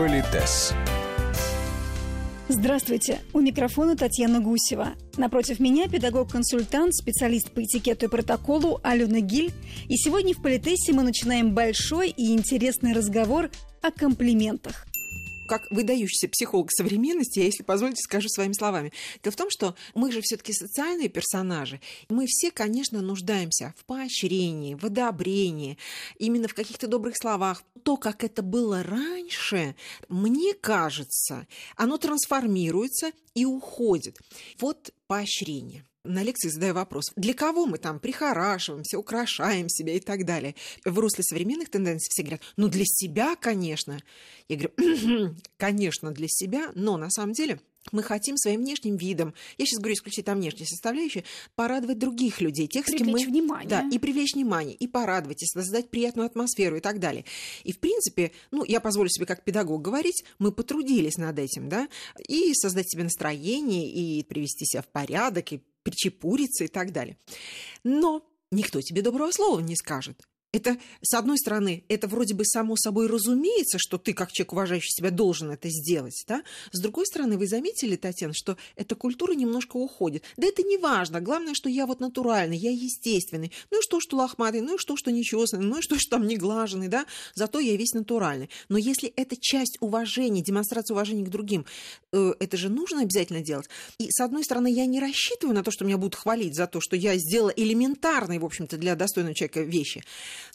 Политес. Здравствуйте, у микрофона Татьяна Гусева. Напротив меня педагог-консультант, специалист по этикету и протоколу Алена Гиль. И сегодня в Политесе мы начинаем большой и интересный разговор о комплиментах как выдающийся психолог современности, я, если позволите, скажу своими словами. Дело в том, что мы же все-таки социальные персонажи. Мы все, конечно, нуждаемся в поощрении, в одобрении, именно в каких-то добрых словах. То, как это было раньше, мне кажется, оно трансформируется и уходит. Вот поощрение на лекции задаю вопрос, для кого мы там прихорашиваемся, украшаем себя и так далее. В русле современных тенденций все говорят, ну для себя, конечно. Я говорю, конечно, для себя, но на самом деле мы хотим своим внешним видом, я сейчас говорю исключительно о внешней составляющей, порадовать других людей, тех, привлечь с кем мы... внимание. Да, и привлечь внимание, и порадовать, и создать приятную атмосферу и так далее. И, в принципе, ну, я позволю себе как педагог говорить, мы потрудились над этим, да, и создать себе настроение, и привести себя в порядок, и причепуриться и так далее. Но никто тебе доброго слова не скажет. Это, с одной стороны, это вроде бы само собой разумеется, что ты, как человек, уважающий себя, должен это сделать. Да? С другой стороны, вы заметили, Татьяна, что эта культура немножко уходит. Да это не важно. Главное, что я вот натуральный, я естественный. Ну и что, что лохматый, ну и что, что нечесанный, ну и что, что там не глаженный, да? Зато я весь натуральный. Но если это часть уважения, демонстрация уважения к другим, э, это же нужно обязательно делать. И, с одной стороны, я не рассчитываю на то, что меня будут хвалить за то, что я сделала элементарные, в общем-то, для достойного человека вещи.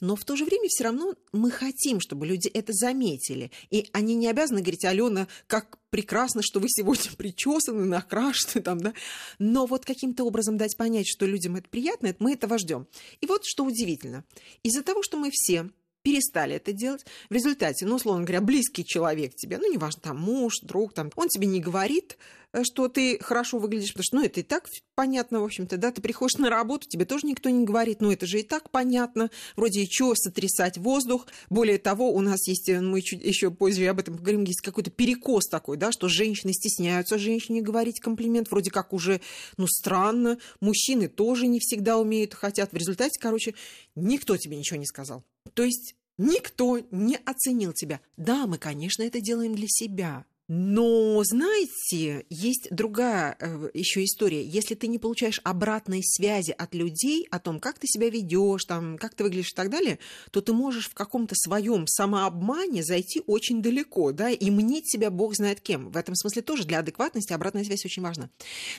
Но в то же время все равно мы хотим, чтобы люди это заметили. И они не обязаны говорить, Алена, как прекрасно, что вы сегодня причесаны, накрашены там, да. Но вот каким-то образом дать понять, что людям это приятно, мы этого ждем. И вот что удивительно. Из-за того, что мы все перестали это делать. В результате, ну, условно говоря, близкий человек тебе, ну, неважно, там, муж, друг, там, он тебе не говорит, э, что ты хорошо выглядишь, потому что, ну, это и так понятно, в общем-то, да, ты приходишь на работу, тебе тоже никто не говорит, ну, это же и так понятно, вроде и что, сотрясать воздух, более того, у нас есть, э, мы чуть еще позже об этом поговорим, есть какой-то перекос такой, да, что женщины стесняются женщине говорить комплимент, вроде как уже, ну, странно, мужчины тоже не всегда умеют, хотят, в результате, короче, никто тебе ничего не сказал. То есть никто не оценил тебя. Да, мы, конечно, это делаем для себя. Но, знаете, есть другая э, еще история. Если ты не получаешь обратной связи от людей о том, как ты себя ведешь, там, как ты выглядишь и так далее, то ты можешь в каком-то своем самообмане зайти очень далеко, да, и мнить себя бог знает кем. В этом смысле тоже для адекватности обратная связь очень важна.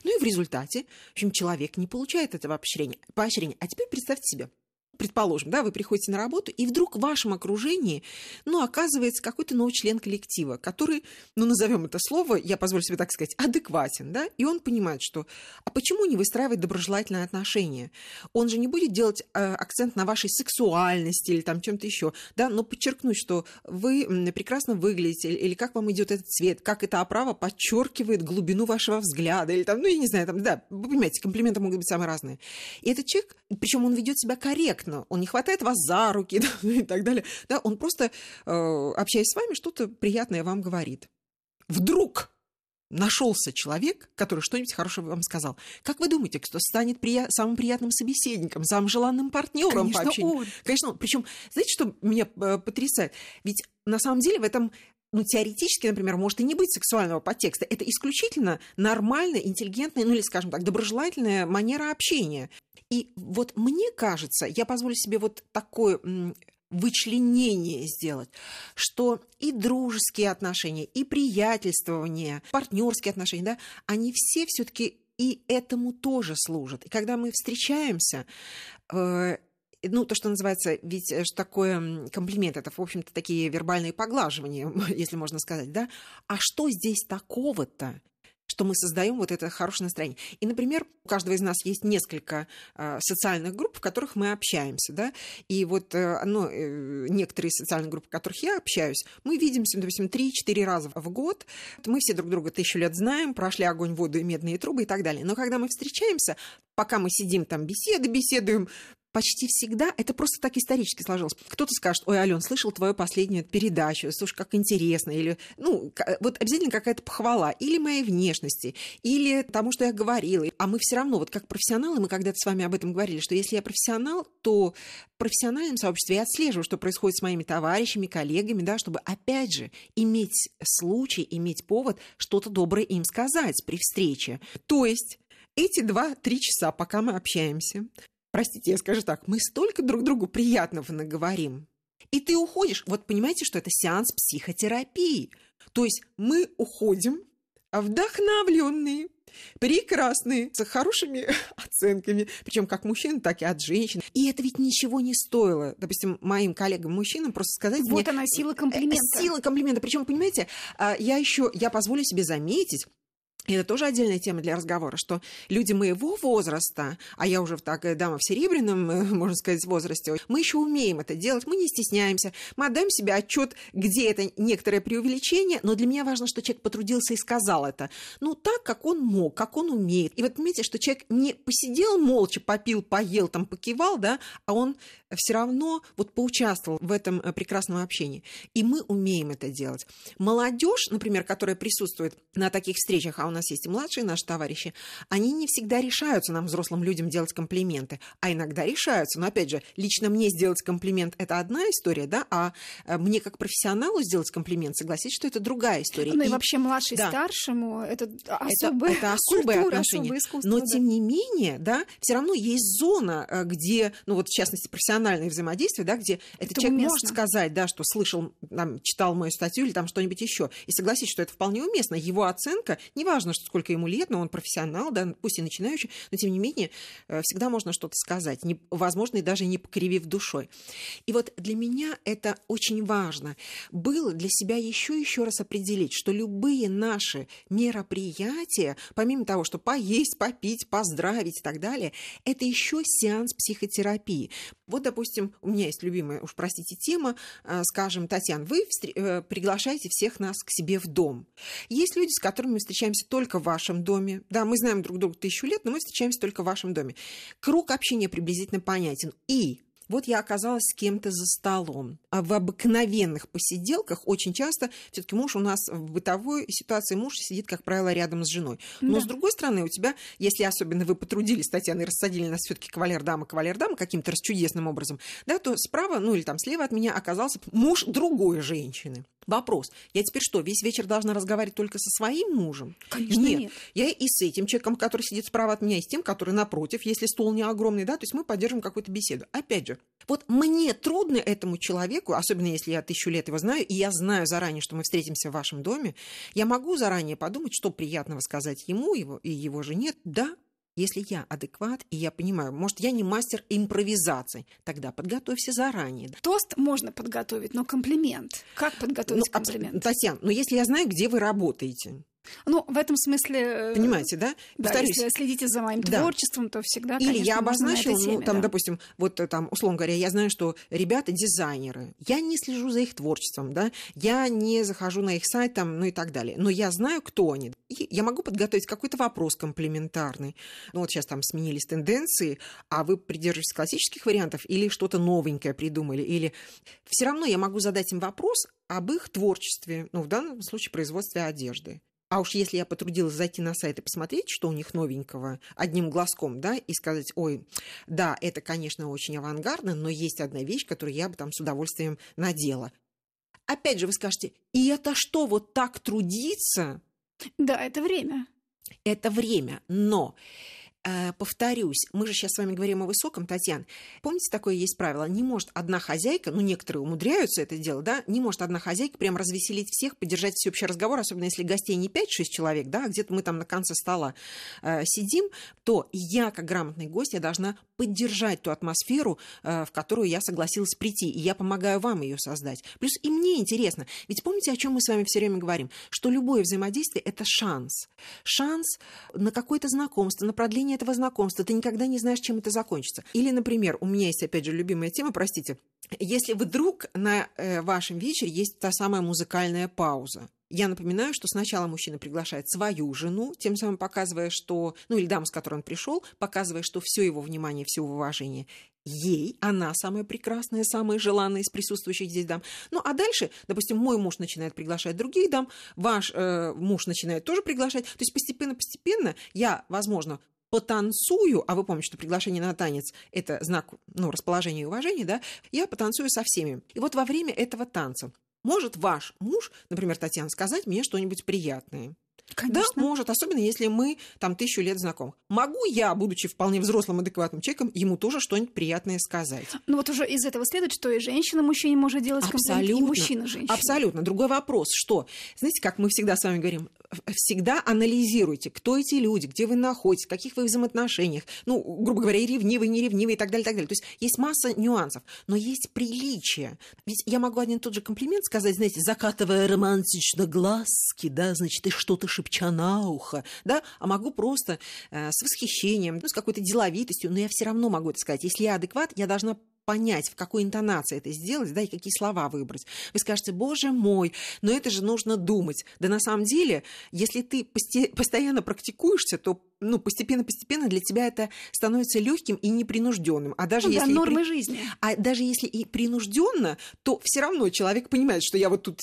Ну и в результате, в общем, человек не получает этого поощрения. поощрения. А теперь представьте себе, предположим, да, вы приходите на работу, и вдруг в вашем окружении, ну, оказывается какой-то новый член коллектива, который, ну, назовем это слово, я позволю себе так сказать, адекватен, да, и он понимает, что, а почему не выстраивать доброжелательные отношения? Он же не будет делать э, акцент на вашей сексуальности или там чем-то еще, да, но подчеркнуть, что вы прекрасно выглядите, или, как вам идет этот цвет, как эта оправа подчеркивает глубину вашего взгляда, или там, ну, я не знаю, там, да, вы понимаете, комплименты могут быть самые разные. И этот человек, причем он ведет себя корректно, корректно, он не хватает вас за руки да, и так далее. Да, он просто, э, общаясь с вами, что-то приятное вам говорит. Вдруг нашелся человек, который что-нибудь хорошее вам сказал. Как вы думаете, кто станет прия- самым приятным собеседником, самым желанным партнером Конечно, по общению? Он. Конечно, он. Причем, знаете, что меня э, потрясает? Ведь на самом деле в этом ну, теоретически, например, может и не быть сексуального подтекста. Это исключительно нормальная, интеллигентная, ну или, скажем так, доброжелательная манера общения. И вот мне кажется, я позволю себе вот такое вычленение сделать, что и дружеские отношения, и приятельствование, партнерские отношения, да, они все все-таки и этому тоже служат. И когда мы встречаемся, э, ну, то, что называется, ведь э, что такое комплимент, это, в общем-то, такие вербальные поглаживания, если можно сказать, да? А что здесь такого-то? что мы создаем вот это хорошее настроение. И, например, у каждого из нас есть несколько э, социальных групп, в которых мы общаемся, да, и вот э, ну, э, некоторые социальные группы, в которых я общаюсь, мы видимся, допустим, 3-4 раза в год, мы все друг друга тысячу лет знаем, прошли огонь, воду и медные трубы и так далее. Но когда мы встречаемся, пока мы сидим там, беседы беседуем, почти всегда это просто так исторически сложилось. Кто-то скажет, ой, Ален, слышал твою последнюю передачу, слушай, как интересно, или, ну, вот обязательно какая-то похвала, или моей внешности, или тому, что я говорила. А мы все равно, вот как профессионалы, мы когда-то с вами об этом говорили, что если я профессионал, то в профессиональном сообществе я отслеживаю, что происходит с моими товарищами, коллегами, да, чтобы, опять же, иметь случай, иметь повод что-то доброе им сказать при встрече. То есть эти два-три часа, пока мы общаемся, простите, я скажу так, мы столько друг другу приятного наговорим. И ты уходишь. Вот понимаете, что это сеанс психотерапии. То есть мы уходим вдохновленные, прекрасные, с хорошими оценками, причем как мужчин, так и от женщин. И это ведь ничего не стоило. Допустим, моим коллегам-мужчинам просто сказать вот мне... она, сила комплимента. Сила комплимента. Причем, понимаете, а, я еще, я позволю себе заметить, это тоже отдельная тема для разговора, что люди моего возраста, а я уже так э, дама в серебряном, э, можно сказать, возрасте, мы еще умеем это делать, мы не стесняемся, мы отдаем себе отчет, где это некоторое преувеличение, но для меня важно, что человек потрудился и сказал это. Ну, так, как он мог, как он умеет. И вот понимаете, что человек не посидел молча, попил, поел, там, покивал, да, а он все равно вот поучаствовал в этом э, прекрасном общении. И мы умеем это делать. Молодежь, например, которая присутствует на таких встречах, а у нас есть и младшие наши товарищи, они не всегда решаются нам, взрослым людям, делать комплименты, а иногда решаются. Но, опять же, лично мне сделать комплимент – это одна история, да, а э, мне как профессионалу сделать комплимент, согласись, что это другая история. Ну и, и вообще младший да. старшему – это особое, это, это особое культура, отношение. Особое искусство, Но, да. тем не менее, да, все равно есть зона, э, где, ну вот в частности, профессиональное взаимодействие, да, где этот это человек уместно. может сказать, да, что слышал, там, читал мою статью или там что-нибудь еще, и согласись, что это вполне уместно. Его оценка, неважно, что сколько ему лет, но он профессионал, да, пусть и начинающий, но тем не менее э, всегда можно что-то сказать, не, возможно, и даже не покривив душой. И вот для меня это очень важно. Было для себя еще еще раз определить, что любые наши мероприятия, помимо того, что поесть, попить, поздравить и так далее, это еще сеанс психотерапии. Вот, допустим, у меня есть любимая, уж простите, тема, э, скажем, Татьяна, вы э, приглашаете всех нас к себе в дом. Есть люди, с которыми мы встречаемся только в вашем доме. Да, мы знаем друг друга тысячу лет, но мы встречаемся только в вашем доме. Круг общения приблизительно понятен. И вот я оказалась с кем-то за столом. А в обыкновенных посиделках очень часто все-таки муж у нас в бытовой ситуации муж сидит, как правило, рядом с женой. Но Да. с другой стороны, у тебя, если особенно вы потрудились, Татьяна, и рассадили нас все-таки кавалер-дама, кавалер-дама каким-то расчудесным образом, да, то справа, ну или там слева от меня оказался муж другой женщины. Вопрос. Я теперь что, весь вечер должна разговаривать только со своим мужем? Конечно, нет. нет. Я и с этим человеком, который сидит справа от меня, и с тем, который напротив, если стол не огромный, да, то есть мы поддержим какую-то беседу. Опять же, вот мне трудно этому человеку, особенно если я тысячу лет его знаю, и я знаю заранее, что мы встретимся в вашем доме, я могу заранее подумать, что приятного сказать ему его, и его жене. Да, если я адекват, и я понимаю, может, я не мастер импровизации, тогда подготовься заранее. Тост можно подготовить, но комплимент. Как Ну, подготовить абс- комплимент? Татьяна, но если я знаю, где вы работаете, Ну, в этом смысле... э, понимаете, да? Да, Повторюсь, если следите за моим Да. творчеством, то всегда, Или конечно, я обозначила, этой теме, ну, там, да. допустим, вот э, там, условно говоря, я знаю, что ребята дизайнеры. Я не слежу за их творчеством, да, я не захожу на их сайт, там, ну и так далее. Но я знаю, кто они. И я могу подготовить какой-то вопрос комплементарный. Ну, вот сейчас там сменились тенденции, а вы придерживаетесь классических вариантов или что-то новенькое придумали, или все равно я могу задать им вопрос об их творчестве, ну, в данном случае производстве одежды. А уж если я потрудилась зайти на сайт и посмотреть, что у них новенького, одним глазком, да, и сказать, ой, да, это, конечно, очень авангардно, но есть одна вещь, которую я бы там с удовольствием надела. Опять же, вы скажете, и это что, вот так трудиться? Да, это время. Это время, но повторюсь, мы же сейчас с вами говорим о высоком, Татьяна. Помните, такое есть правило? Не может одна хозяйка, ну, некоторые умудряются это делать, да, не может одна хозяйка прям развеселить всех, поддержать всеобщий разговор, особенно если гостей не 5-6 человек, да, а где-то мы там на конце стола э, сидим, то я, как грамотный гость, я должна поддержать ту атмосферу, э, в которую я согласилась прийти, и я помогаю вам ее создать. Плюс и мне интересно, ведь помните, о чем мы с вами все время говорим, что любое взаимодействие – это шанс. Шанс на какое-то знакомство, на продление этого знакомства. Ты никогда не знаешь, чем это закончится. Или, например, у меня есть, опять же, любимая тема, простите, если вдруг на э, вашем вечере есть та самая музыкальная пауза, я напоминаю, что сначала мужчина приглашает свою жену, тем самым показывая, что, ну или даму, с которой он пришел, показывая, что все его внимание, все уважение ей, она самая прекрасная, самая желанная из присутствующих здесь дам. Ну, а дальше, допустим, мой муж начинает приглашать других дам, ваш э, муж начинает тоже приглашать. То есть постепенно-постепенно я, возможно, потанцую, а вы помните, что приглашение на танец – это знак ну, расположения и уважения, да, я потанцую со всеми. И вот во время этого танца может ваш муж, например, Татьяна, сказать мне что-нибудь приятное. Конечно. Да, может, особенно если мы там тысячу лет знакомы. Могу я, будучи вполне взрослым, адекватным человеком, ему тоже что-нибудь приятное сказать. Ну вот уже из этого следует, что и женщина мужчине может делать комплимент, и мужчина женщине. Абсолютно. Другой вопрос, что, знаете, как мы всегда с вами говорим, всегда анализируйте, кто эти люди, где вы находитесь, в каких вы взаимоотношениях, ну, грубо говоря, и ревнивый, не ревнивый и так далее, и так далее. То есть есть масса нюансов, но есть приличие. Ведь я могу один и тот же комплимент сказать, знаете, закатывая романтично глазки, да, значит, и что-то шепча на ухо, да, а могу просто э, с восхищением, ну, с какой-то деловитостью, но я все равно могу это сказать. Если я адекват, я должна понять, в какой интонации это сделать, да, и какие слова выбрать. Вы скажете, боже мой, но это же нужно думать. Да на самом деле, если ты постоянно практикуешься, то ну, постепенно-постепенно для тебя это становится легким и непринужденным. А даже ну, если да, нормы при... жизни. А даже если и принужденно, то все равно человек понимает, что я вот тут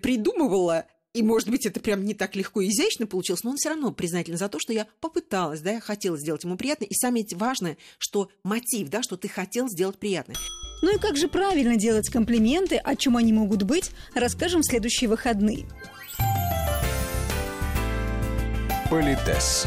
придумывала и, может быть, это прям не так легко и изящно получилось, но он все равно признателен за то, что я попыталась, да, я хотела сделать ему приятно. И самое важное, что мотив, да, что ты хотел сделать приятно. Ну и как же правильно делать комплименты, о чем они могут быть, расскажем в следующие выходные. Политес.